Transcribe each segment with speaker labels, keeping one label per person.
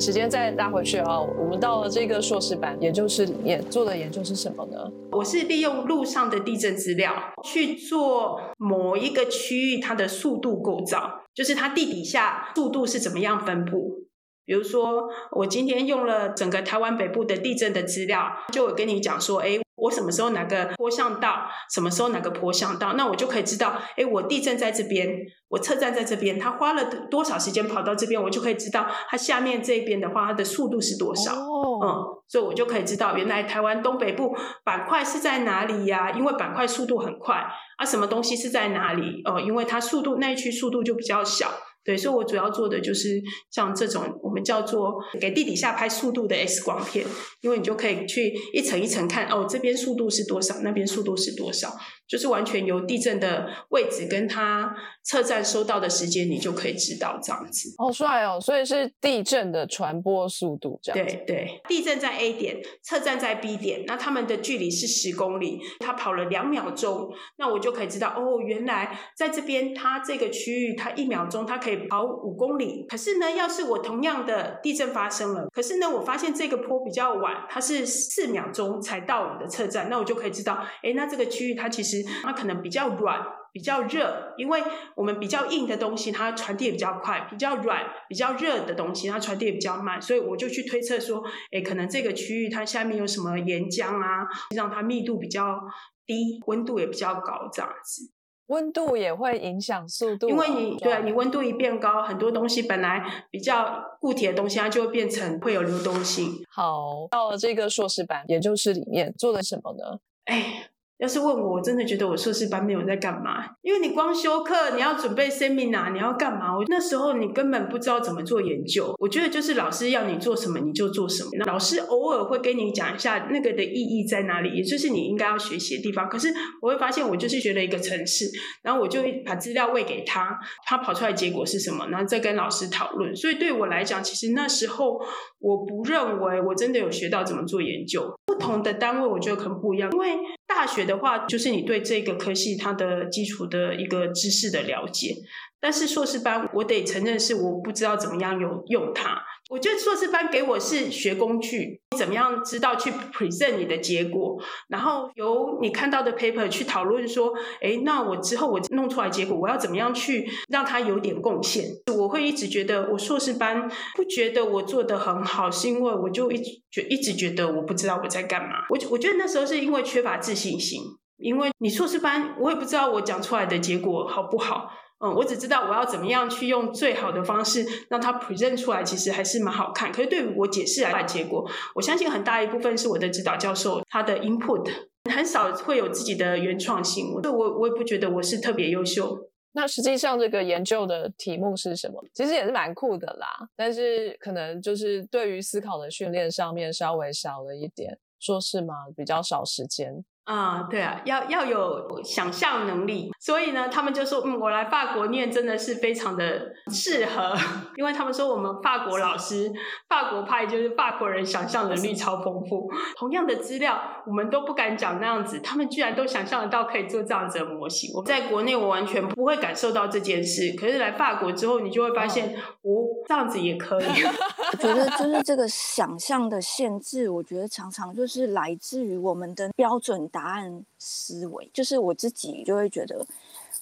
Speaker 1: 时间再拉回去啊，我们到了这个硕士班也就是也做的研究是什么呢？
Speaker 2: 我是利用路上的地震资料去做某一个区域它的速度构造，就是它地底下速度是怎么样分布。比如说，我今天用了整个台湾北部的地震的资料，就我跟你讲说，哎。我什么时候哪个坡向道，什么时候哪个坡向道，那我就可以知道，哎，我地震在这边，我测站在这边，它花了多少时间跑到这边，我就可以知道它下面这边的话，它的速度是多少。哦，嗯，所以我就可以知道，原来台湾东北部板块是在哪里呀？因为板块速度很快，啊，什么东西是在哪里？哦，因为它速度那一区速度就比较小。对，所以我主要做的就是像这种我们叫做给地底下拍速度的 X 光片，因为你就可以去一层一层看，哦，这边速度是多少，那边速度是多少。就是完全由地震的位置跟它测站收到的时间，你就可以知道这样子。
Speaker 1: 好帅哦！所以是地震的传播速度这样。
Speaker 2: 对对，地震在 A 点，测站在 B 点，那他们的距离是十公里，他跑了两秒钟，那我就可以知道哦，原来在这边它这个区域，它一秒钟它可以跑五公里。可是呢，要是我同样的地震发生了，可是呢，我发现这个坡比较晚，它是四秒钟才到我的测站，那我就可以知道，哎，那这个区域它其实。它可能比较软，比较热，因为我们比较硬的东西它传递比较快，比较软、比较热的东西它传递比较慢，所以我就去推测说，哎，可能这个区域它下面有什么岩浆啊，让它密度比较低，温度也比较高，这样子。
Speaker 1: 温度也会影响速度，
Speaker 2: 因为你对你温度一变高，很多东西本来比较固体的东西，它就会变成会有流动性。
Speaker 1: 好，到了这个硕士班研究室里面做了什么呢？
Speaker 2: 哎。要是问我，我真的觉得我硕士班没有在干嘛，因为你光修课，你要准备 seminar，你要干嘛？我那时候你根本不知道怎么做研究。我觉得就是老师要你做什么你就做什么，老师偶尔会跟你讲一下那个的意义在哪里，也就是你应该要学习的地方。可是我会发现，我就是学了一个城市，然后我就把资料喂给他，他跑出来结果是什么，然后再跟老师讨论。所以对我来讲，其实那时候我不认为我真的有学到怎么做研究。不同的单位我觉得可能不一样，因为。大学的话，就是你对这个科系它的基础的一个知识的了解。但是硕士班，我得承认是我不知道怎么样用用它。我觉得硕士班给我是学工具，怎么样知道去 present 你的结果，然后由你看到的 paper 去讨论说，哎，那我之后我弄出来结果，我要怎么样去让它有点贡献？我会一直觉得我硕士班不觉得我做的很好，是因为我就一直觉一直觉得我不知道我在干嘛。我我觉得那时候是因为缺乏自信心，因为你硕士班，我也不知道我讲出来的结果好不好。嗯，我只知道我要怎么样去用最好的方式让它 present 出来，其实还是蛮好看。可是对于我解释来的结果，我相信很大一部分是我的指导教授他的 input，很少会有自己的原创性。我我我也不觉得我是特别优秀。
Speaker 1: 那实际上这个研究的题目是什么？其实也是蛮酷的啦，但是可能就是对于思考的训练上面稍微少了一点，说是吗？比较少时间。
Speaker 2: 啊，对啊，要要有想象能力，所以呢，他们就说，嗯，我来法国念真的是非常的适合，因为他们说我们法国老师，法国派就是法国人想象能力超丰富，同样的资料我们都不敢讲那样子，他们居然都想象得到可以做这样子的模型。我在国内我完全不会感受到这件事，可是来法国之后，你就会发现，哦，这样子也可以。
Speaker 3: 我觉得就是这个想象的限制，我觉得常常就是来自于我们的标准。答案思维就是我自己就会觉得，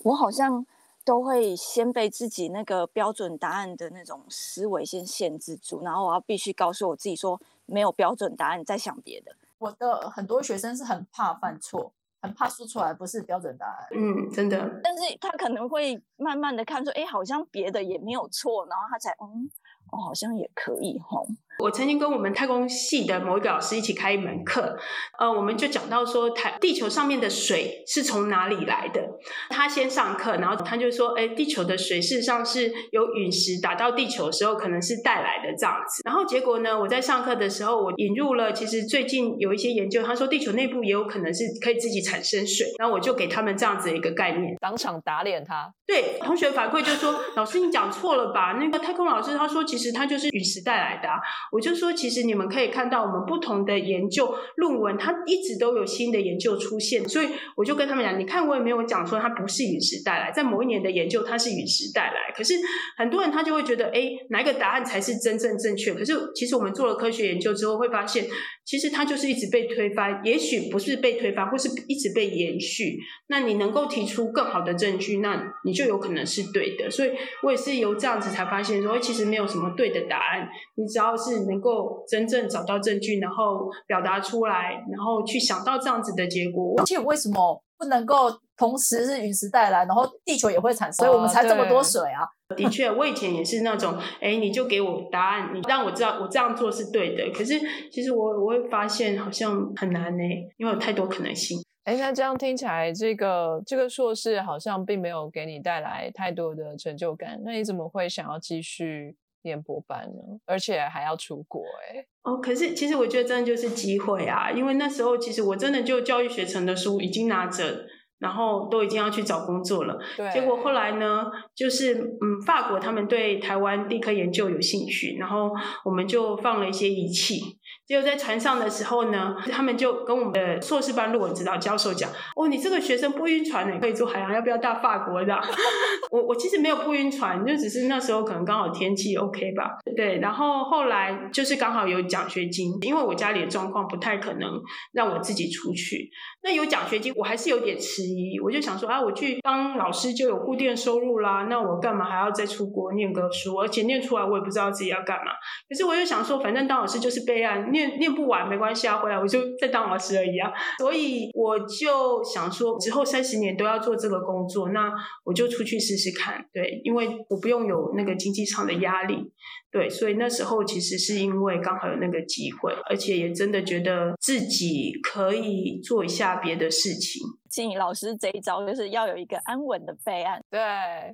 Speaker 3: 我好像都会先被自己那个标准答案的那种思维先限制住，然后我要必须告诉我自己说没有标准答案，再想别的。
Speaker 4: 我的很多学生是很怕犯错，很怕说出来不是标准答案。
Speaker 2: 嗯，真的。
Speaker 3: 但是他可能会慢慢的看出，哎，好像别的也没有错，然后他才嗯，哦，好像也可以哈。
Speaker 2: 我曾经跟我们太空系的某一个老师一起开一门课，呃，我们就讲到说，台地球上面的水是从哪里来的？他先上课，然后他就说，哎，地球的水事实上是由陨石打到地球的时候，可能是带来的这样子。然后结果呢，我在上课的时候，我引入了，其实最近有一些研究，他说地球内部也有可能是可以自己产生水，然后我就给他们这样子一个概念，
Speaker 1: 当场打脸他。
Speaker 2: 对，同学反馈就说，老师你讲错了吧？那个太空老师他说，其实他就是陨石带来的。我就说，其实你们可以看到，我们不同的研究论文，它一直都有新的研究出现。所以我就跟他们讲，你看我也没有讲说它不是陨石带来，在某一年的研究它是陨石带来。可是很多人他就会觉得，哎，哪一个答案才是真正正确？可是其实我们做了科学研究之后，会发现，其实它就是一直被推翻，也许不是被推翻，或是一直被延续。那你能够提出更好的证据，那你就有可能是对的。所以我也是由这样子才发现说，其实没有什么对的答案，你只要是能够真正找到证据，然后表达出来，然后去想到这样子的结果。
Speaker 4: 而且为什么不能够同时是陨石带来，然后地球也会产生，所以我们才这么多水啊？
Speaker 2: 的确，我以前也是那种，哎，你就给我答案，你让我知道我这样做是对的。可是其实我我会发现好像很难呢，因为有太多可能性。
Speaker 1: 哎，那这样听起来，这个这个硕士好像并没有给你带来太多的成就感。那你怎么会想要继续念博班呢？而且还要出国？哎，
Speaker 2: 哦，可是其实我觉得真的就是机会啊，因为那时候其实我真的就教育学程的书已经拿着。然后都已经要去找工作了，结果后来呢，就是嗯，法国他们对台湾地科研究有兴趣，然后我们就放了一些仪器。结果在船上的时候呢，他们就跟我们的硕士班论文指导教授讲：“哦，你这个学生不晕船呢，可以做海洋，要不要到法国的？” 我我其实没有不晕船，就只是那时候可能刚好天气 OK 吧。对，然后后来就是刚好有奖学金，因为我家里的状况不太可能让我自己出去。那有奖学金，我还是有点迟疑。我就想说啊，我去当老师就有固定收入啦，那我干嘛还要再出国念个书？而且念出来我也不知道自己要干嘛。可是我又想说，反正当老师就是备案，念念不完没关系啊，回来我就再当老师而已啊。所以我就想说，之后三十年都要做这个工作，那我就出去试试看。对，因为我不用有那个经济上的压力。对，所以那时候其实是因为刚好有那个机会，而且也真的觉得自己可以做一下别的事情。
Speaker 3: 静怡老师这一招就是要有一个安稳的备案。
Speaker 1: 对，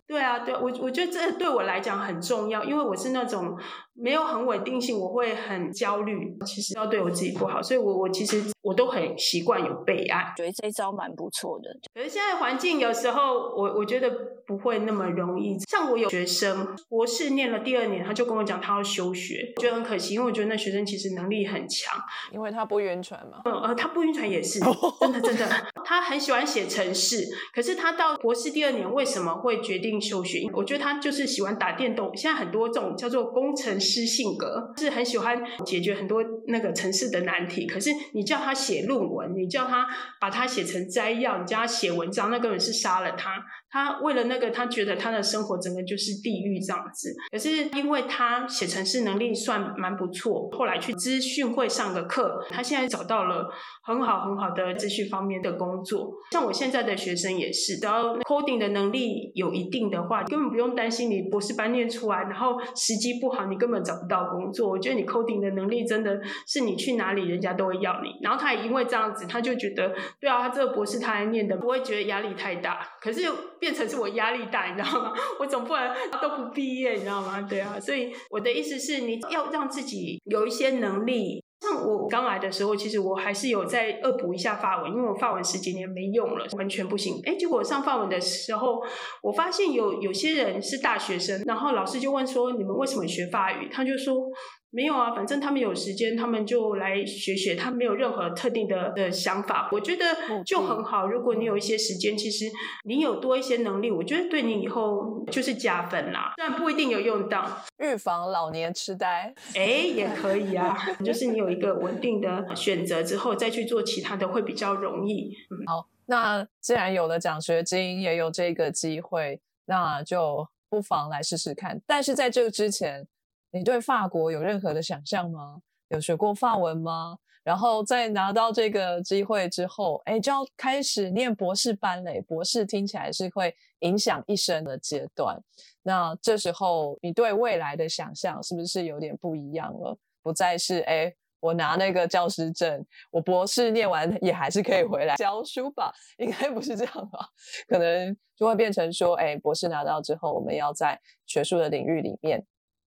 Speaker 2: 对啊，对我我觉得这对我来讲很重要，因为我是那种没有很稳定性，我会很焦虑。其实要对我自己不好，所以我我其实我都很习惯有备案。
Speaker 3: 觉得这一招蛮不错的。
Speaker 2: 可是现在环境有时候我我觉得不会那么容易。像我有学生博士念了第二年，他就跟我讲他要休学，我觉得很可惜，因为我觉得那学生其实能力很强，
Speaker 1: 因为他不晕船嘛。
Speaker 2: 嗯呃，他不晕船也是 真的真的，他很。喜欢写程式，可是他到博士第二年为什么会决定休学？我觉得他就是喜欢打电动。现在很多这种叫做工程师性格，是很喜欢解决很多那个城市的难题。可是你叫他写论文，你叫他把它写成摘要，你叫他写文章，那根本是杀了他。他为了那个，他觉得他的生活整个就是地狱这样子。可是因为他写程式能力算蛮不错，后来去资讯会上个课，他现在找到了很好很好的资讯方面的工作。像我现在的学生也是，只要 coding 的能力有一定的话，根本不用担心你博士班念出来，然后时机不好，你根本找不到工作。我觉得你 coding 的能力真的是你去哪里人家都会要你。然后他也因为这样子，他就觉得，对啊，他这个博士他还念的不会觉得压力太大，可是变成是我压力大，你知道吗？我总不能都不毕业，你知道吗？对啊，所以我的意思是，你要让自己有一些能力。像我刚来的时候，其实我还是有在恶补一下法文，因为我法文十几年没用了，完全不行。哎，结果上法文的时候，我发现有有些人是大学生，然后老师就问说：“你们为什么学法语？”他就说。没有啊，反正他们有时间，他们就来学学。他没有任何特定的的想法，我觉得就很好。如果你有一些时间，其实你有多一些能力，我觉得对你以后就是加分啦。虽然不一定有用到，
Speaker 1: 预防老年痴呆，
Speaker 2: 哎，也可以啊。就是你有一个稳定的选择之后，再去做其他的会比较容易。
Speaker 1: 好，那既然有了奖学金，也有这个机会，那就不妨来试试看。但是在这个之前。你对法国有任何的想象吗？有学过法文吗？然后在拿到这个机会之后，哎，就要开始念博士班嘞。博士听起来是会影响一生的阶段。那这时候，你对未来的想象是不是有点不一样了？不再是哎，我拿那个教师证，我博士念完也还是可以回来教书吧？应该不是这样吧？可能就会变成说，哎，博士拿到之后，我们要在学术的领域里面。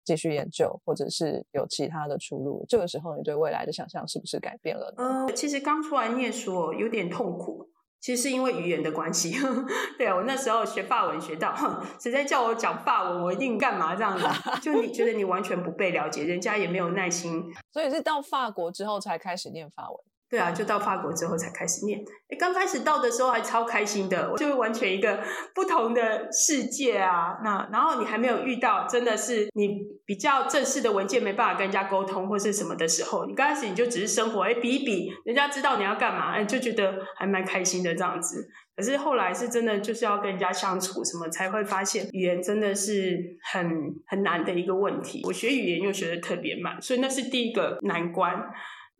Speaker 1: 继续研究，或者是有其他的出路。这个时候，你对未来的想象是不是改变了？
Speaker 2: 呃，其实刚出来念书有点痛苦，其实是因为语言的关系，对啊，我那时候学法文学到，哼，谁在叫我讲法文，我一定干嘛这样子？就你觉得你完全不被了解，人家也没有耐心，
Speaker 1: 所以是到法国之后才开始念法文。
Speaker 2: 对啊，就到法国之后才开始念。诶刚开始到的时候还超开心的，就会完全一个不同的世界啊。那然后你还没有遇到真的是你比较正式的文件没办法跟人家沟通或是什么的时候，你刚开始你就只是生活，哎，比一比，人家知道你要干嘛，哎，就觉得还蛮开心的这样子。可是后来是真的就是要跟人家相处，什么才会发现语言真的是很很难的一个问题。我学语言又学的特别慢，所以那是第一个难关。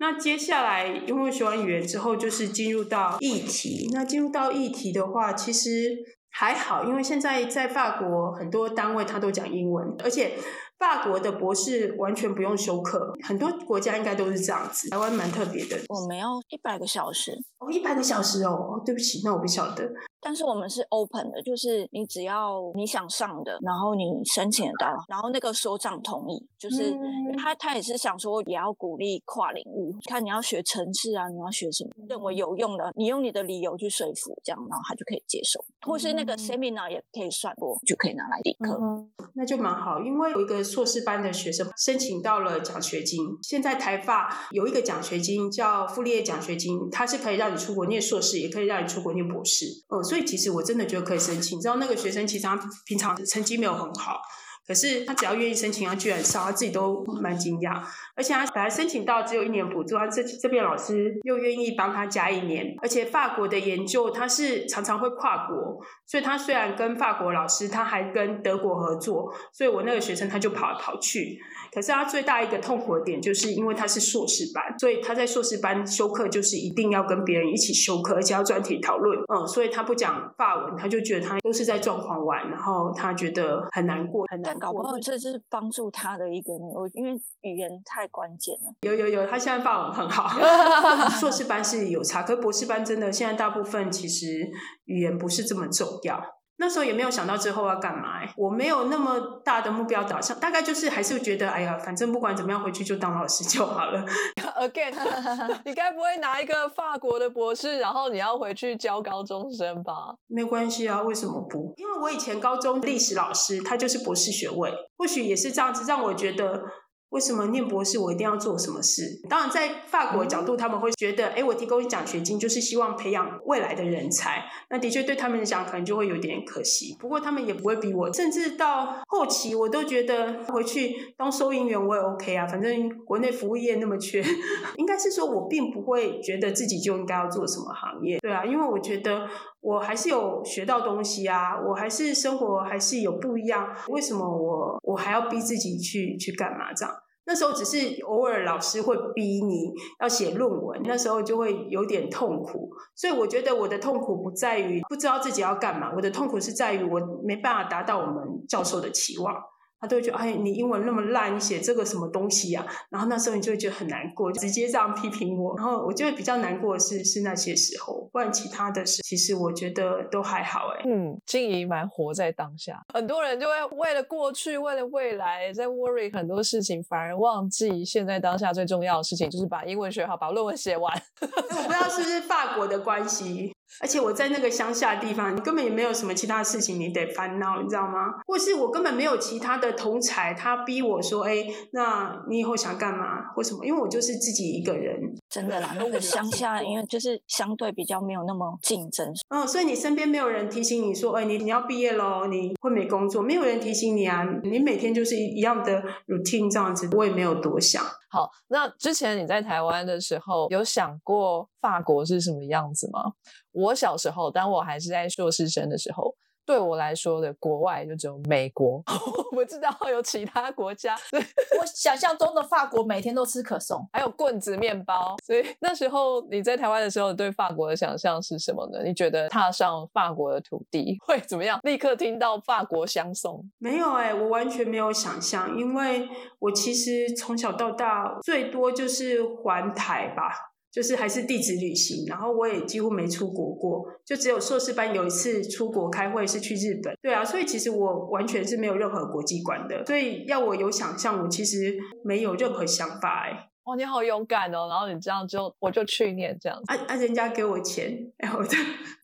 Speaker 2: 那接下来，因为学完语言之后，就是进入到议题。那进入到议题的话，其实还好，因为现在在法国很多单位他都讲英文，而且法国的博士完全不用修课，很多国家应该都是这样子。台湾蛮特别的，
Speaker 3: 我们要一百个小时，
Speaker 2: 哦，一百个小时哦，对不起，那我不晓得。
Speaker 3: 但是我们是 open 的，就是你只要你想上的，然后你申请得到，然后那个所长同意，就是
Speaker 2: 嗯。
Speaker 3: 他他也是想说也要鼓励跨领域，看你要学城市啊，你要学什么，认为有用的，你用你的理由去说服，这样然后他就可以接受，或是那个
Speaker 2: 嗯
Speaker 3: seminar 也可以算过，就可以拿来抵课。
Speaker 1: 嗯
Speaker 2: 那就蛮好，因为有一个硕士班的学生申请到了奖学金。现在台发有一个奖学金叫傅立叶奖学金，它是可以让你出国念硕士，也可以让你出国念博士。嗯，所以其实我真的觉得可以申请。你知道那个学生其实他平常成绩没有很好。可是他只要愿意申请，他居然上，他自己都蛮惊讶。而且他本来申请到只有一年补助，他这这边老师又愿意帮他加一年。而且法国的研究，他是常常会跨国，所以他虽然跟法国老师，他还跟德国合作，所以我那个学生他就跑来跑去。可是他最大一个痛苦的点，就是因为他是硕士班，所以他在硕士班修课就是一定要跟别人一起修课，而且要专题讨论。嗯，所以他不讲法文，他就觉得他都是在状况玩，然后他觉得很难过，很难
Speaker 3: 搞不
Speaker 2: 过。
Speaker 3: 好这是帮助他的一个，我因为语言太关键了。
Speaker 2: 有有有，他现在发文很好。硕士班是有差，可是博士班真的现在大部分其实语言不是这么重要。那时候也没有想到之后要干嘛、欸，我没有那么大的目标导向，大概就是还是觉得，哎呀，反正不管怎么样回去就当老师就好了。
Speaker 1: Again，你该不会拿一个法国的博士，然后你要回去教高中生吧？
Speaker 2: 没关系啊，为什么不？因为我以前高中历史老师，他就是博士学位，或许也是这样子，让我觉得。为什么念博士我一定要做什么事？当然，在法国角度，他们会觉得，哎，我提供奖学金就是希望培养未来的人才。那的确对他们来讲，可能就会有点可惜。不过他们也不会逼我，甚至到后期，我都觉得回去当收银员我也 OK 啊。反正国内服务业那么缺，应该是说我并不会觉得自己就应该要做什么行业。对啊，因为我觉得。我还是有学到东西啊，我还是生活还是有不一样。为什么我我还要逼自己去去干嘛这样？那时候只是偶尔老师会逼你要写论文，那时候就会有点痛苦。所以我觉得我的痛苦不在于不知道自己要干嘛，我的痛苦是在于我没办法达到我们教授的期望。他都会觉得，哎，你英文那么烂，你写这个什么东西呀、啊？然后那时候你就会觉得很难过，直接这样批评我。然后我觉得比较难过的是是那些时候，不然其他的事其实我觉得都还好哎。
Speaker 1: 嗯，静怡蛮活在当下，很多人就会为了过去，为了未来，在 worry 很多事情，反而忘记现在当下最重要的事情就是把英文学好，把论文写完。
Speaker 2: 我不知道是不是法国的关系。而且我在那个乡下的地方，你根本也没有什么其他事情你得烦恼，你知道吗？或是我根本没有其他的同才，他逼我说，哎，那你以后想干嘛或什么？因为我就是自己一个人。
Speaker 3: 真的啦，那个乡下，因为就是相对比较没有那么竞争，
Speaker 2: 嗯，所以你身边没有人提醒你说，哎，你你要毕业喽，你会没工作，没有人提醒你啊，你每天就是一样的 routine 这样子，我也没有多想。
Speaker 1: 好，那之前你在台湾的时候，有想过法国是什么样子吗？我小时候，当我还是在硕士生的时候，对我来说的国外就只有美国，我不知道有其他国家，对，
Speaker 4: 我想象中的法国每天都吃可颂，
Speaker 1: 还有棍子面包。所以那时候你在台湾的时候，对法国的想象是什么呢？你觉得踏上法国的土地会怎么样？立刻听到法国相送？
Speaker 2: 没有哎、我完全没有想象，因为我其实从小到大最多就是环台吧。就是还是地址旅行，然后我也几乎没出国过，就只有硕士班有一次出国开会是去日本。对啊，所以其实我完全是没有任何国际观的，所以要我有想象，我其实没有任何想法哎。
Speaker 1: 哇，你好勇敢哦！然后你这样就我就去念这样子。
Speaker 2: 啊啊，人家给我钱，哎，我就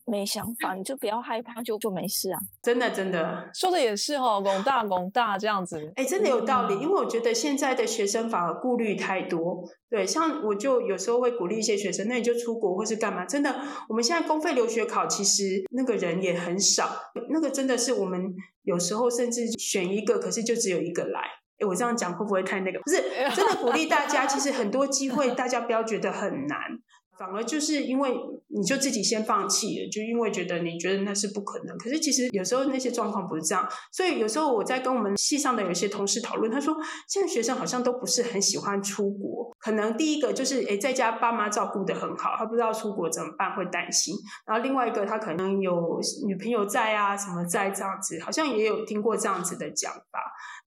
Speaker 3: 没想法，你就不要害怕，就就没事啊。
Speaker 2: 真的真的，
Speaker 1: 说的也是哦，拱大拱大这样子。
Speaker 2: 哎，真的有道理，
Speaker 1: 嗯
Speaker 2: 因为我觉得现在的学生反而顾虑太多。对，像我就有时候会鼓励一些学生，那你就出国或是干嘛？真的，我们现在公费留学考，其实那个人也很少，那个真的是我们有时候甚至选一个，可是就只有一个来。哎，我这样讲会不会太那个？不是，真的鼓励大家，其实很多机会大家不要觉得很难。反而就是因为你就自己先放弃了，就因为觉得你觉得那是不可能。可是其实有时候那些状况不是这样，所以有时候我在跟我们系上的有些同事讨论，他说现在学生好像都不是很喜欢出国，可能第一个就是诶在家爸妈照顾的很好，他不知道出国怎么办，会担心。然后另外一个他可能有女朋友在啊，什么在这样子，好像也有听过这样子的讲法。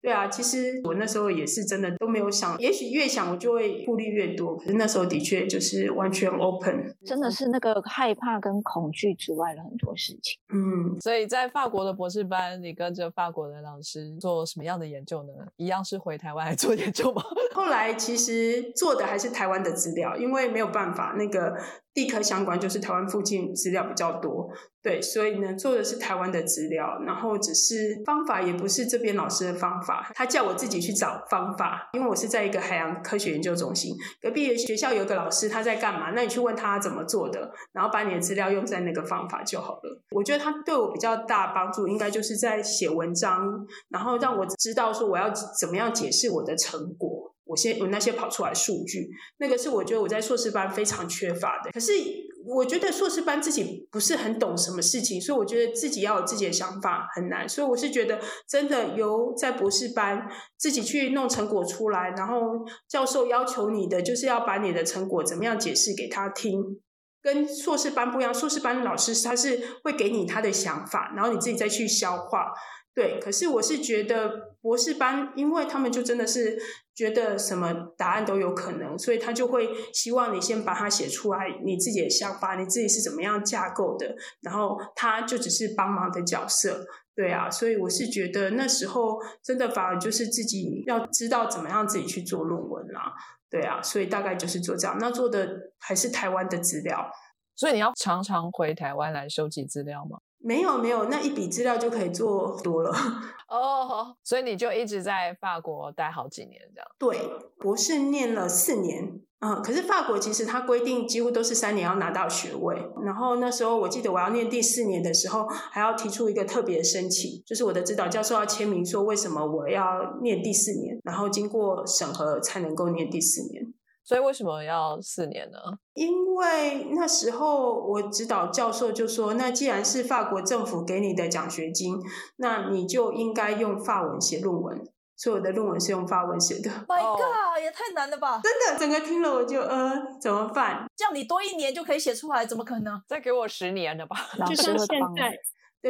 Speaker 2: 对啊，其实我那时候也是真的都没有想，也许越想我就会顾虑越多。可是那时候的确就是完全 open，
Speaker 3: 真的是那个害怕跟恐惧阻碍了很多事情。
Speaker 2: 嗯，
Speaker 1: 所以在法国的博士班，你跟着法国的老师做什么样的研究呢？一样是回台湾来做研究吗？
Speaker 2: 后来其实做的还是台湾的资料，因为没有办法，那个地科相关就是台湾附近资料比较多，对，所以呢做的是台湾的资料，然后只是方法也不是这边老师的方法，他叫我自己去找方法，因为我是在一个海洋科学研究中心，隔壁的学校有个老师他在干嘛，那你去问他怎么做的，然后把你的资料用在那个方法就好了。我觉得他对我比较大帮助，应该就是在写文章，然后让我知道说我要怎么样解释我的成果。我先我那些跑出来数据，那个是我觉得我在硕士班非常缺乏的。可是我觉得硕士班自己不是很懂什么事情，所以我觉得自己要有自己的想法很难。所以我是觉得真的由在博士班自己去弄成果出来，然后教授要求你的就是要把你的成果怎么样解释给他听。跟硕士班不一样，硕士班老师他是会给你他的想法，然后你自己再去消化。对，可是我是觉得博士班，因为他们就真的是觉得什么答案都有可能，所以他就会希望你先把它写出来，你自己的想法，你自己是怎么样架构的，然后他就只是帮忙的角色。对啊，所以我是觉得那时候真的反而就是自己要知道怎么样自己去做论文啦。对啊，所以大概就是做这样，那做的还是台湾的资料。
Speaker 1: 所以你要常常回台湾来收集资料吗？
Speaker 2: 没有没有，那一笔资料就可以做多了。
Speaker 1: 哦，所以你就一直在法国待好几年这样。
Speaker 2: 对，博士念了四年，嗯，可是法国其实它规定几乎都是三年要拿到学位。然后那时候我记得我要念第四年的时候，还要提出一个特别申请，就是我的指导教授要签名说为什么我要念第四年，然后经过审核才能够念第四年。
Speaker 1: 所以为什么要四年呢？
Speaker 2: 因为那时候我指导教授就说，那既然是法国政府给你的奖学金，那你就应该用法文写论文。所以我的论文是用法文写的。
Speaker 4: My
Speaker 1: 哦
Speaker 4: God，也太难了吧！
Speaker 2: 真的，整个听了我就呃怎么办？
Speaker 4: 这样你多一年就可以写出来，怎么可能？
Speaker 1: 再给我十年了吧？
Speaker 3: 老师
Speaker 2: 就像现在，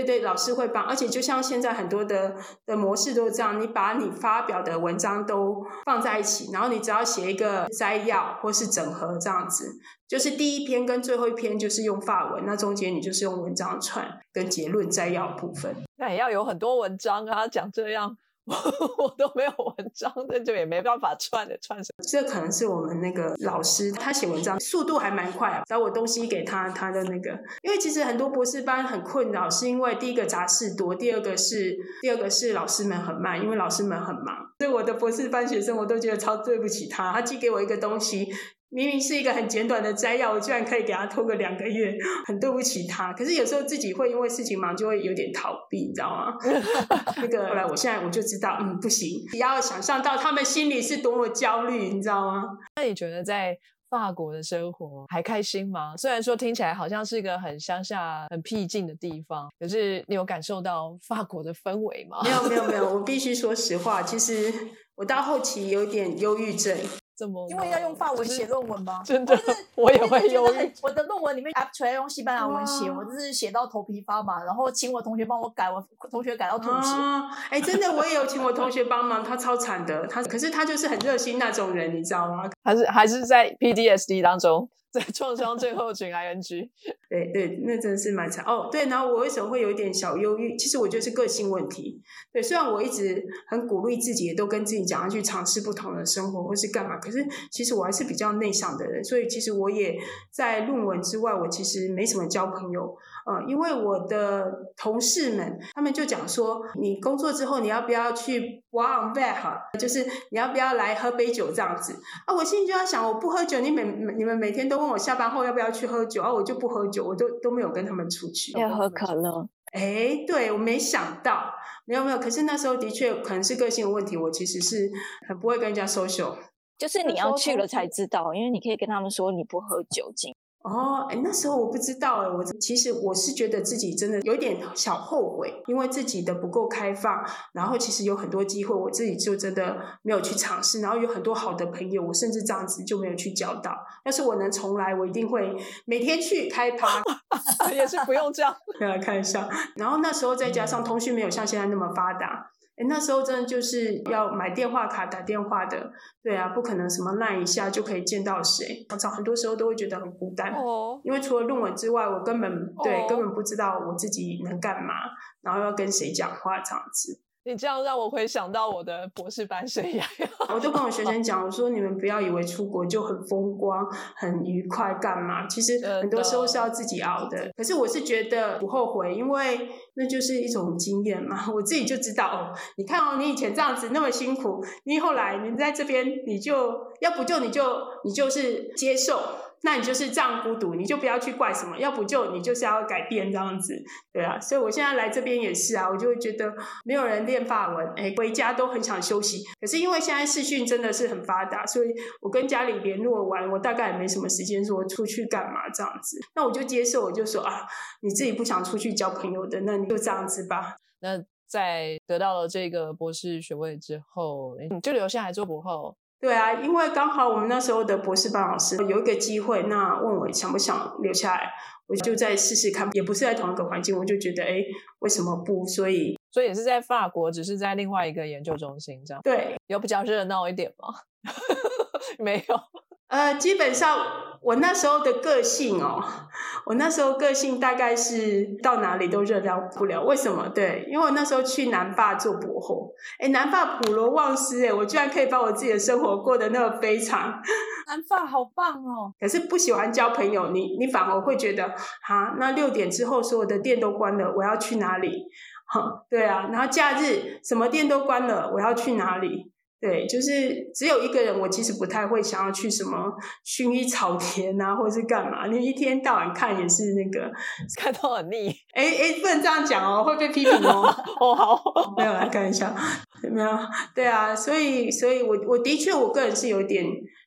Speaker 2: 对对，老师会帮，而且就像现在很多的的模式都是这样，你把你发表的文章都放在一起，然后你只要写一个摘要或是整合这样子，就是第一篇跟最后一篇就是用法文，那中间你就是用文章串跟结论摘要部分。
Speaker 1: 那也要有很多文章啊，讲这样 我都没有文章，那就也没办法串的串什么。
Speaker 2: 这可能是我们那个老师，他写文章速度还蛮快啊。找我东西给他，他的那个，因为其实很多博士班很困扰，是因为第一个杂事多，第二个是第二个是老师们很慢，因为老师们很忙。所以我的博士班学生，我都觉得超对不起他。他寄给我一个东西，明明是一个很简短的摘要，我居然可以给他拖个两个月，很对不起他。可是有时候自己会因为事情忙，就会有点逃避，你知道吗？那个 后来我现在我就知道，嗯，不行，你要想象到他们心里是多么焦虑，你知道吗？
Speaker 1: 那你觉得在法国的生活还开心吗？虽然说听起来好像是一个很乡下、很僻静的地方，可是你有感受到法国的氛围吗？
Speaker 2: 没有没有没有，我必须说实话，其实我到后期有点忧郁症。
Speaker 1: 怎么？
Speaker 4: 因为要用法文写论文吗？
Speaker 1: 真的
Speaker 4: 我
Speaker 1: 也会忧郁
Speaker 4: 觉得很。我的论文里面 actually 用西班牙文写，我就是写到头皮发麻，然后请我同学帮我改，我同学改到吐血。
Speaker 2: 啊，哎，真的，我也有请我同学帮忙，他超惨的，他可是他就是很热心那种人，你知道吗？
Speaker 1: 还是还是在 PDSD 当中，在创伤最后群 ING。
Speaker 2: 对对，那真的是蛮惨哦。对，然后我为什么会有一点小忧郁？其实我觉得是个性问题。对，虽然我一直很鼓励自己，也都跟自己讲要去尝试不同的生活或是干嘛，可是其实我还是比较内向的人，所以其实我也在论文之外，我其实没什么交朋友。呃，因为我的同事们他们就讲说，你工作之后你要不要去 one back 哈，就是你要不要来喝杯酒这样子啊？我心里就要想，我不喝酒，你每你们每天都问我下班后要不要去喝酒啊，我就不喝酒，我都都没有跟他们出去。
Speaker 3: 要喝可乐。
Speaker 2: 哎，对我没想到，没有没有，可是那时候的确可能是个性问题，我其实是很不会跟人家 social，
Speaker 3: 就是你要去了才知道，因为你可以跟他们说你不喝酒精。
Speaker 2: 哦，哎，那时候我不知道哎，我其实我是觉得自己真的有点小后悔，因为自己的不够开放，然后其实有很多机会，我自己就真的没有去尝试，然后有很多好的朋友，我甚至这样子就没有去交到。要是我能重来，我一定会每天去开趴，
Speaker 1: 也是不用这样，
Speaker 2: 来看一下。然后那时候再加上通讯没有像现在那么发达。哎，那时候真的就是要买电话卡打电话的，对啊，不可能什么烂一下就可以见到谁，常常很多时候都会觉得很孤单，哦，因为除了论文之外，我根本对根本不知道我自己能干嘛，然后要跟谁讲话这样子。
Speaker 1: 你这样让我回想到我的博士班生涯，
Speaker 2: 我就跟我学生讲，我说你们不要以为出国就很风光、很愉快，干嘛？其实很多时候是要自己熬的。可是我是觉得不后悔，因为那就是一种经验嘛。我自己就知道哦，你看哦，你以前这样子那么辛苦，你后来你在这边，你就要不就你就你就是接受。那你就是这样孤独，你就不要去怪什么，要不就你就是要改变这样子，对啊。所以我现在来这边也是啊，我就会觉得没有人练法文，哎，回家都很想休息。可是因为现在视讯真的是很发达，所以我跟家里联络完，我大概也没什么时间说出去干嘛这样子。那我就接受，我就说啊，你自己不想出去交朋友的，那你就这样子吧。
Speaker 1: 那在得到了这个博士学位之后，你就留下来做博后。
Speaker 2: 对啊，因为刚好我们那时候的博士班老师有一个机会，那问我想不想留下来，我就再试试看，也不是在同一个环境，我就觉得哎，为什么不？所以，
Speaker 1: 所以也是在法国，只是在另外一个研究中心这样。
Speaker 2: 对，
Speaker 1: 有比较热闹一点吗？没有。
Speaker 2: 呃，基本上我那时候的个性哦，我那时候个性大概是到哪里都热闹不了。为什么？对，因为我那时候去南法做博后，哎，南法普罗旺斯，哎，我居然可以把我自己的生活过得那么非常。
Speaker 1: 南法好棒哦！
Speaker 2: 可是不喜欢交朋友，你你反而会觉得，哈，那六点之后所有的店都关了，我要去哪里？哈，对啊，然后假日什么店都关了，我要去哪里？对，就是只有一个人，我其实不太会想要去什么薰衣草田啊，或者是干嘛？你一天到晚看也是那个，
Speaker 1: 看到很腻。
Speaker 2: 哎哎，不能这样讲哦，会被批评哦。
Speaker 1: 哦，好，
Speaker 2: 没有来看一下，没有。对啊，所以，所以我我的确，我个人是有点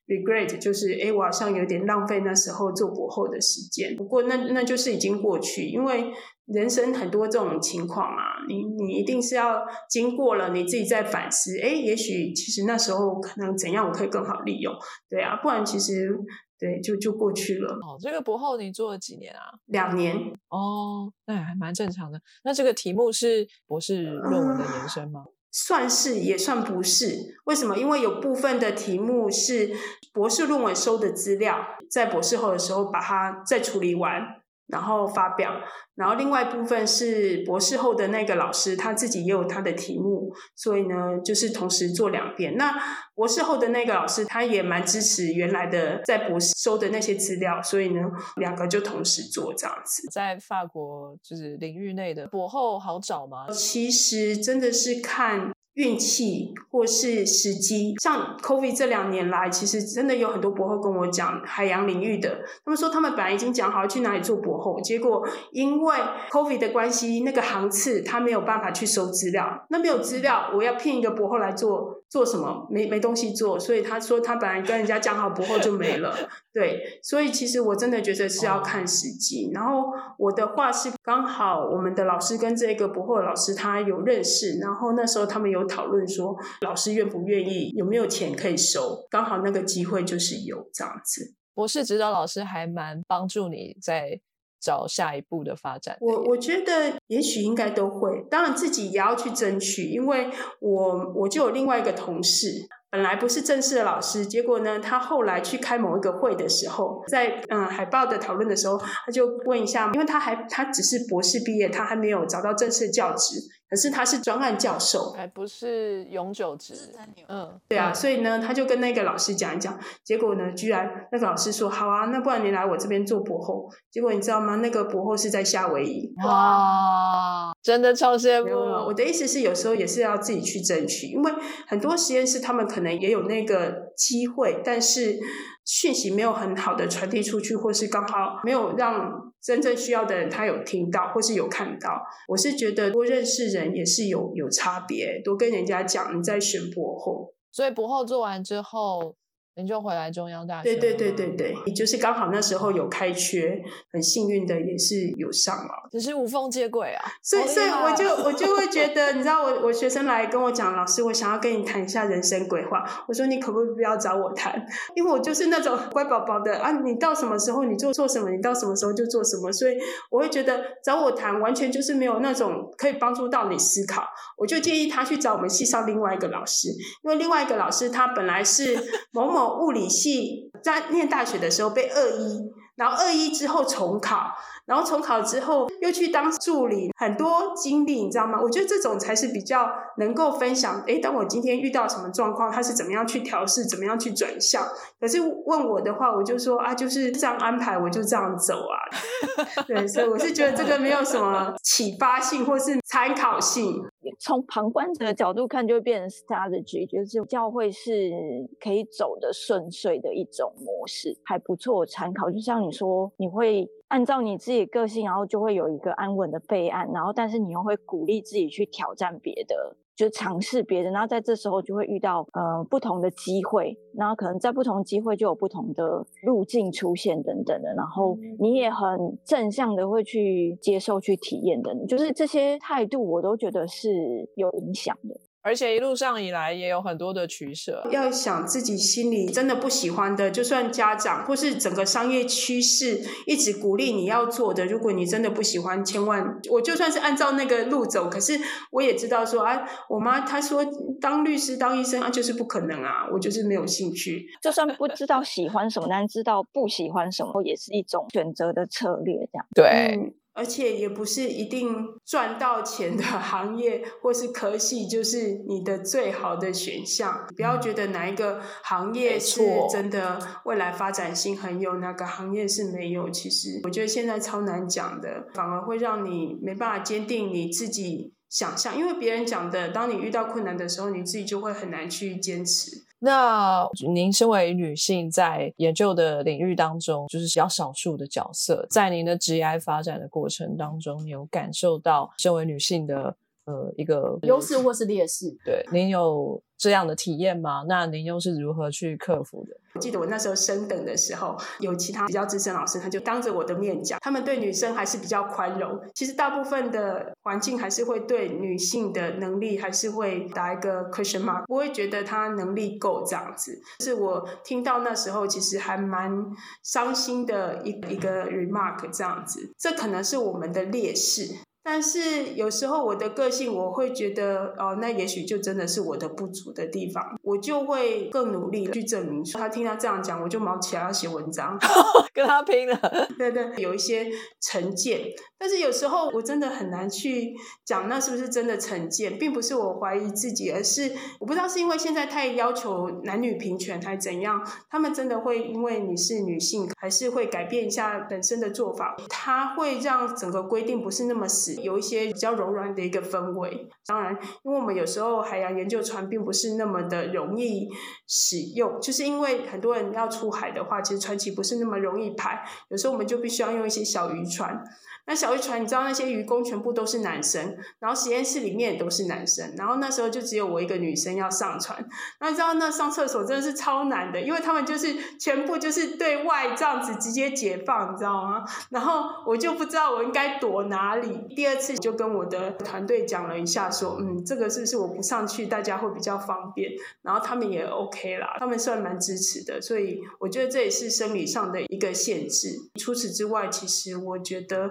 Speaker 2: regret，就是哎，我好像有点浪费那时候做博后的时间。不过那那就是已经过去，因为。人生很多这种情况啊，你你一定是要经过了，你自己再反思。哎，也许其实那时候可能怎样，我可以更好利用，对啊，不然其实对就就过去了。
Speaker 1: 哦，这个博后你做了几年啊？
Speaker 2: 两年。
Speaker 1: 哦，那还蛮正常的。那这个题目是博士论文的延伸吗？
Speaker 2: 算是也算不是。为什么？因为有部分的题目是博士论文收的资料，在博士后的时候把它再处理完。然后发表，然后另外一部分是博士后的那个老师，他自己也有他的题目，所以呢，就是同时做两遍。那博士后的那个老师，他也蛮支持原来的在博士收的那些资料，所以呢，两个就同时做这样子。
Speaker 1: 在法国就是领域内的博后好找吗？
Speaker 2: 其实真的是看。运气或是时机，像 COVID 这两年来，其实真的有很多博后跟我讲海洋领域的，他们说他们本来已经讲好去哪里做博后，结果因为 COVID 的关系，那个航次他没有办法去收资料，那没有资料，我要聘一个博后来做做什么？没没东西做，所以他说他本来跟人家讲好博后就没了。对，所以其实我真的觉得是要看时机。然后我的话是刚好我们的老师跟这个博后老师他有认识，然后那时候他们有讨论说老师愿不愿意，有没有钱可以收，刚好那个机会就是有这样子。
Speaker 1: 博士指导老师还蛮帮助你在找下一步的发展。
Speaker 2: 我我觉得也许应该都会，当然自己也要去争取，因为我我就有另外一个同事。本来不是正式的老师，结果呢，他后来去开某一个会的时候，在嗯海报的讨论的时候，他就问一下，因为他还他只是博士毕业，他还没有找到正式的教职。可是他是专案教授，
Speaker 1: 还不是永久职。嗯，
Speaker 2: 对啊，所以呢，他就跟那个老师讲一讲，结果呢，居然那个老师说：“好啊，那不然你来我这边做博后。”结果你知道吗？那个博后是在夏威夷。
Speaker 1: 哇，真的超羡慕。
Speaker 2: 我的意思是，有时候也是要自己去争取，因为很多实验室他们可能也有那个机会，但是。讯息没有很好的传递出去，或是刚好没有让真正需要的人他有听到，或是有看到。我是觉得多认识人也是有有差别，多跟人家讲，你在选博后。
Speaker 1: 所以博后做完之后。你就回来中央大学？
Speaker 2: 对对对对对，你就是刚好那时候有开缺，很幸运的也是有上了，
Speaker 1: 只是无缝接轨啊。
Speaker 2: 所以所以我就 我就会觉得，你知道，我我学生来跟我讲，老师，我想要跟你谈一下人生规划。我说你可不可以不要找我谈？因为我就是那种乖宝宝的啊，你到什么时候你做错什么，你到什么时候就做什么。所以我会觉得找我谈，完全就是没有那种可以帮助到你思考。我就建议他去找我们系上另外一个老师，因为另外一个老师他本来是某某。物理系在念大学的时候被二一，然后二一之后重考，然后重考之后又去当助理，很多经历你知道吗？我觉得这种才是比较能够分享。诶，当我今天遇到什么状况，他是怎么样去调试，怎么样去转向？可是问我的话，我就说啊，就是这样安排，我就这样走啊。对，所以我是觉得这个没有什么启发性或是参考性。
Speaker 3: 从旁观者的角度看，就会变成 strategy，就是教会是可以走的顺遂的一种模式，还不错参考。就像你说，你会按照你自己个性，然后就会有一个安稳的备案，然后但是你又会鼓励自己去挑战别的。就尝试别的，然后在这时候就会遇到呃不同的机会，然后可能在不同机会就有不同的路径出现等等的，然后你也很正向的会去接受、去体验的，就是这些态度我都觉得是有影响的。
Speaker 1: 而且一路上以来也有很多的取舍，
Speaker 2: 要想自己心里真的不喜欢的，就算家长或是整个商业趋势一直鼓励你要做的，如果你真的不喜欢，千万我就算是按照那个路走，可是我也知道说啊，我妈她说当律师当医生啊就是不可能啊，我就是没有兴趣。
Speaker 3: 就算不知道喜欢什么，但知道不喜欢什么，也是一种选择的策略，这样
Speaker 1: 对。
Speaker 2: 而且也不是一定赚到钱的行业或是科系就是你的最好的选项。不要觉得哪一个行业是真的未来发展性很有，哪个行业是没有。其实我觉得现在超难讲的，反而会让你没办法坚定你自己想象，因为别人讲的，当你遇到困难的时候，你自己就会很难去坚持。
Speaker 1: 那您身为女性，在研究的领域当中，就是比较少数的角色，在您的职业发展的过程当中，有感受到身为女性的呃一个
Speaker 4: 优势或是劣势？
Speaker 1: 对，您有。这样的体验吗？那您又是如何去克服的？
Speaker 2: 我记得我那时候升等的时候，有其他比较资深老师，他就当着我的面讲，他们对女生还是比较宽容。其实大部分的环境还是会对女性的能力还是会打一个 question mark，不会觉得她能力够这样子。是我听到那时候其实还蛮伤心的一一个 remark 这样子，这可能是我们的劣势。但是有时候我的个性，我会觉得哦，那也许就真的是我的不足的地方，我就会更努力去证明。他听他这样讲，我就毛起来要写文章，
Speaker 1: 跟他拼了。
Speaker 2: 对对，有一些成见，但是有时候我真的很难去讲那是不是真的成见，并不是我怀疑自己，而是我不知道是因为现在太要求男女平权还怎样，他们真的会因为你是女性，还是会改变一下本身的做法，他会让整个规定不是那么死。有一些比较柔软的一个氛围，当然，因为我们有时候海洋研究船并不是那么的容易使用，就是因为很多人要出海的话，其实船期不是那么容易排，有时候我们就必须要用一些小渔船。那小渔船，你知道那些渔工全部都是男生，然后实验室里面也都是男生，然后那时候就只有我一个女生要上船。那你知道那上厕所真的是超难的，因为他们就是全部就是对外这样子直接解放，你知道吗？然后我就不知道我应该躲哪里。第二次就跟我的团队讲了一下，说嗯，这个是不是我不上去，大家会比较方便？然后他们也 OK 啦，他们算蛮支持的，所以我觉得这也是生理上的一个限制。除此之外，其实我觉得。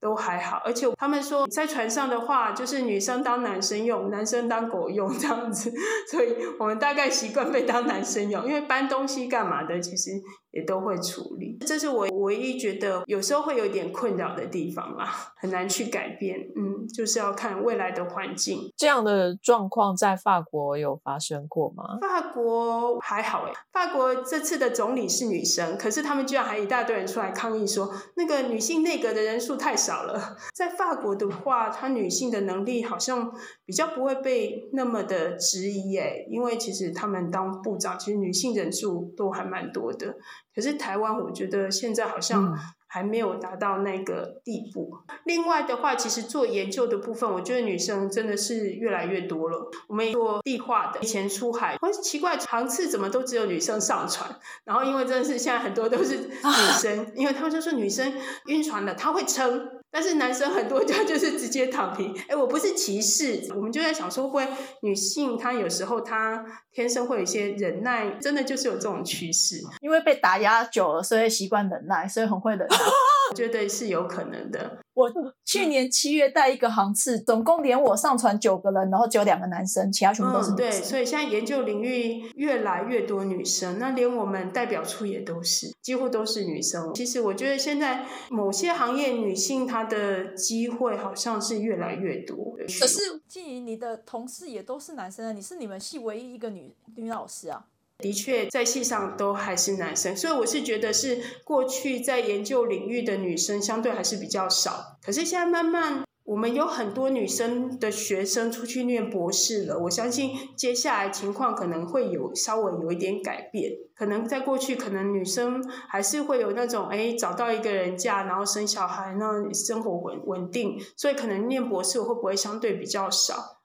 Speaker 2: 都还好，而且他们说在船上的话，就是女生当男生用，男生当狗用这样子，所以我们大概习惯被当男生用，因为搬东西干嘛的，其实也都会处理。这是我唯一觉得有时候会有点困扰的地方啦，很难去改变。嗯，就是要看未来的环境。
Speaker 1: 这样的状况在法国有发生过吗？
Speaker 2: 法国还好诶，法国这次的总理是女生，可是他们居然还一大堆人出来抗议说，那个女性内阁的人数太少。少了，在法国的话，她女性的能力好像比较不会被那么的质疑诶，因为其实他们当部长，其实女性人数都还蛮多的。可是台湾，我觉得现在好像。还没有达到那个地步。另外的话，其实做研究的部分，我觉得女生真的是越来越多了。我们做地化的，以前出海，我奇怪航次怎么都只有女生上船，然后因为真的是现在很多都是女生，因为他们就说女生晕船了，她会撑。但是男生很多家就是直接躺平，哎，我不是歧视，我们就在想说，会女性她有时候她天生会有一些忍耐，真的就是有这种趋势，
Speaker 4: 因为被打压久了，所以习惯忍耐，所以很会忍耐。
Speaker 2: 我觉得是有可能的。
Speaker 4: 我 去年七月带一个航次，总共连我上船九个人，然后只有两个男生，其他全部都是女
Speaker 2: 生。对，所以现在研究领域越来越多女生，那连我们代表处也都是，几乎都是女生。其实我觉得现在某些行业女性她的机会好像是越来越多。
Speaker 4: 可是静怡，你的同事也都是男生啊，你是你们系唯一一个女女老师啊。
Speaker 2: 的确，在戏上都还是男生，所以我是觉得是过去在研究领域的女生相对还是比较少。可是现在慢慢，我们有很多女生的学生出去念博士了。我相信接下来情况可能会有稍微有一点改变。可能在过去，可能女生还是会有那种哎，找到一个人嫁，然后生小孩，那生活稳稳定，所以可能念博士会不会相对比较少？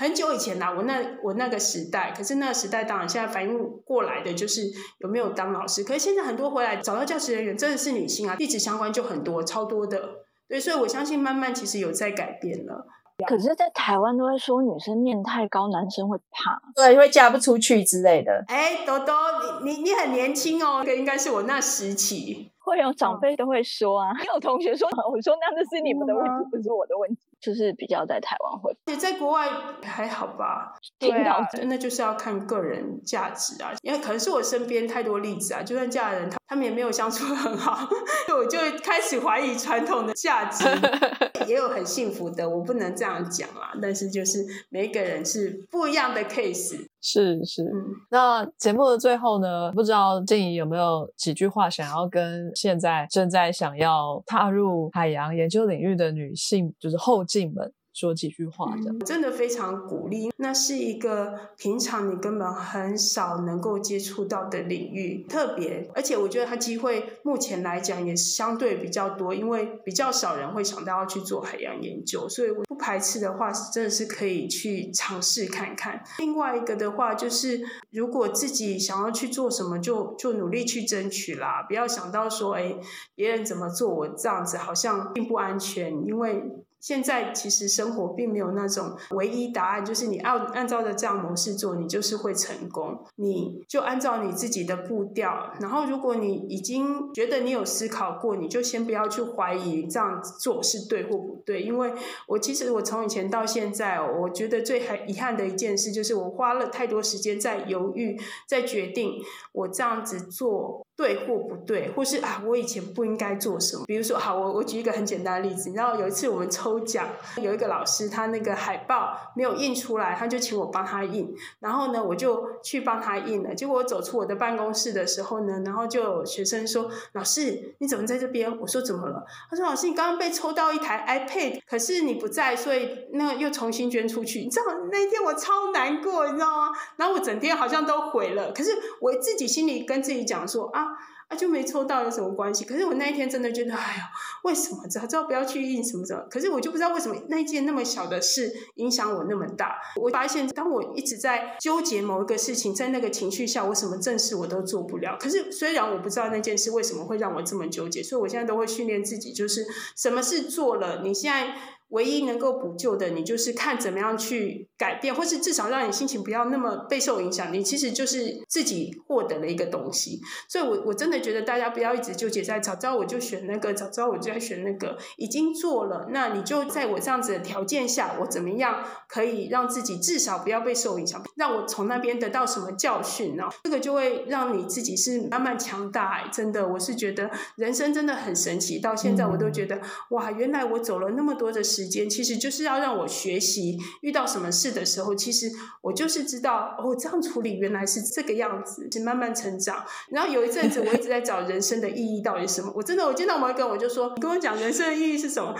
Speaker 2: 很久以前啦，我那我那个时代，可是那个时代当然现在反应过来的就是有没有当老师。可是现在很多回来找到教师人员真的是女性啊，地址相关就很多，超多的。对，所以我相信慢慢其实有在改变了。
Speaker 3: 可是，在台湾都会说女生念太高，男生会怕，
Speaker 4: 对，会嫁不出去之类的。
Speaker 2: 哎，多多，你你你很年轻哦，这个应该是我那时期。
Speaker 3: 会有长辈都会说啊，也 有同学说，我说那那是你们的问题，不是我的问题，就是比较在台湾会，
Speaker 2: 也在国外还好吧？
Speaker 3: 对啊，
Speaker 2: 那就是要看个人价值啊，因为可能是我身边太多例子啊，就算嫁人，他他们也没有相处很好，我就开始怀疑传统的价值。也有很幸福的，我不能这样讲啊，但是就是每一个人是不一样的 case。
Speaker 1: 是是，那节目的最后呢，不知道静怡有没有几句话想要跟现在正在想要踏入海洋研究领域的女性，就是后进们。说几句话，的，
Speaker 2: 真的非常鼓励。那是一个平常你根本很少能够接触到的领域，特别，而且我觉得它机会目前来讲也相对比较多，因为比较少人会想到要去做海洋研究，所以我不排斥的话，真的是可以去尝试看看。另外一个的话，就是如果自己想要去做什么，就就努力去争取啦，不要想到说，哎，别人怎么做，我这样子好像并不安全，因为。现在其实生活并没有那种唯一答案，就是你按按照着这样模式做，你就是会成功。你就按照你自己的步调，然后如果你已经觉得你有思考过，你就先不要去怀疑这样做是对或不对。因为我其实我从以前到现在，我觉得最遗憾的一件事就是我花了太多时间在犹豫，在决定我这样子做。对或不对，或是啊，我以前不应该做什么？比如说，好，我我举一个很简单的例子，你知道有一次我们抽奖，有一个老师他那个海报没有印出来，他就请我帮他印，然后呢，我就去帮他印了。结果我走出我的办公室的时候呢，然后就有学生说：“老师，你怎么在这边？”我说：“怎么了？”他说：“老师，你刚刚被抽到一台 iPad，可是你不在，所以那个又重新捐出去。”你知道那天我超难过，你知道吗？然后我整天好像都毁了。可是我自己心里跟自己讲说啊。啊，就没抽到有什么关系？可是我那一天真的觉得，哎呀，为什么？早知道不要去印什么什么。可是我就不知道为什么那一件那么小的事影响我那么大。我发现，当我一直在纠结某一个事情，在那个情绪下，我什么正事我都做不了。可是虽然我不知道那件事为什么会让我这么纠结，所以我现在都会训练自己，就是什么事做了，你现在。唯一能够补救的，你就是看怎么样去改变，或是至少让你心情不要那么备受影响。你其实就是自己获得了一个东西。所以，我我真的觉得大家不要一直纠结在早知道我就选那个，早知道我就要选那个，已经做了，那你就在我这样子的条件下，我怎么样可以让自己至少不要被受影响，让我从那边得到什么教训呢？这个就会让你自己是慢慢强大。真的，我是觉得人生真的很神奇。到现在我都觉得，哇，原来我走了那么多的时时间，其实就是要让我学习，遇到什么事的时候，其实我就是知道，哦，这样处理原来是这个样子，就慢慢成长。然后有一阵子，我一直在找人生的意义到底是什么。我真的，我见到某一个，我就说，你跟我讲人生的意义是什么？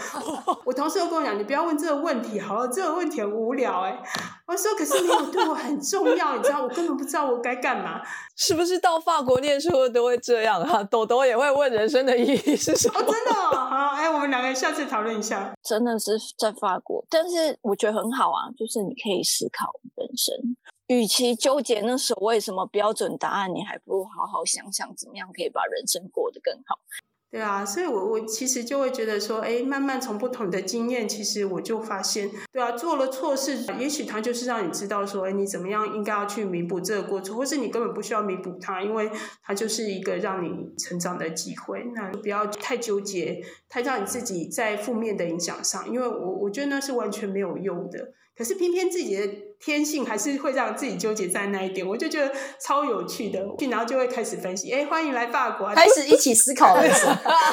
Speaker 2: 我同事又跟我讲，你不要问这个问题，好了，这个问题很无聊，哎。我说：“可是你有对我很重要，你知道，我根本不知道我该干嘛。
Speaker 1: 是不是到法国念书都会这样啊？朵朵也会问人生的意义是什么？
Speaker 2: 真的好，哎，我们两个下次讨论一下。
Speaker 3: 真的是在法国，但是我觉得很好啊，就是你可以思考人生，与其纠结那所谓什么标准答案，你还不如好好想想怎么样可以把人生过得更好。”
Speaker 2: 对啊，所以我我其实就会觉得说，哎，慢慢从不同的经验，其实我就发现，对啊，做了错事，也许他就是让你知道说，哎，你怎么样应该要去弥补这个过错，或是你根本不需要弥补它，因为它就是一个让你成长的机会。那不要太纠结，太让你自己在负面的影响上，因为我我觉得那是完全没有用的。可是偏偏自己的天性还是会让自己纠结在那一点，我就觉得超有趣的，然后就会开始分析，哎，欢迎来法国，
Speaker 4: 开始一起思考了。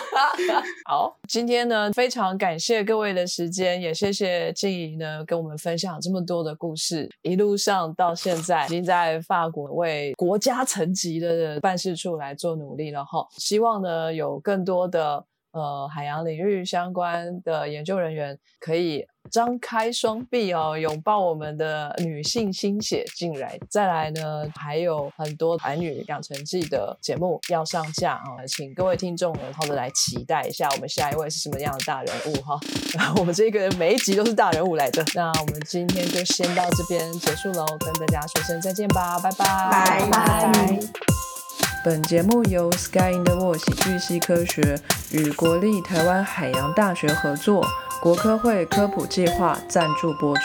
Speaker 1: 好，今天呢非常感谢各位的时间，也谢谢静怡呢跟我们分享这么多的故事，一路上到现在已经在法国为国家层级的办事处来做努力了哈，希望呢有更多的。呃，海洋领域相关的研究人员可以张开双臂哦，拥抱我们的女性心血进来。再来呢，还有很多男女养成记的节目要上架啊，请各位听众然后的来期待一下，我们下一位是什么样的大人物哈？我们这个每一集都是大人物来的。那我们今天就先到这边结束喽，跟大家说声再见吧，拜
Speaker 2: 拜，
Speaker 3: 拜拜。
Speaker 1: 本节目由 Sky in the World 喜剧系科学与国立台湾海洋大学合作，国科会科普计划赞助播出。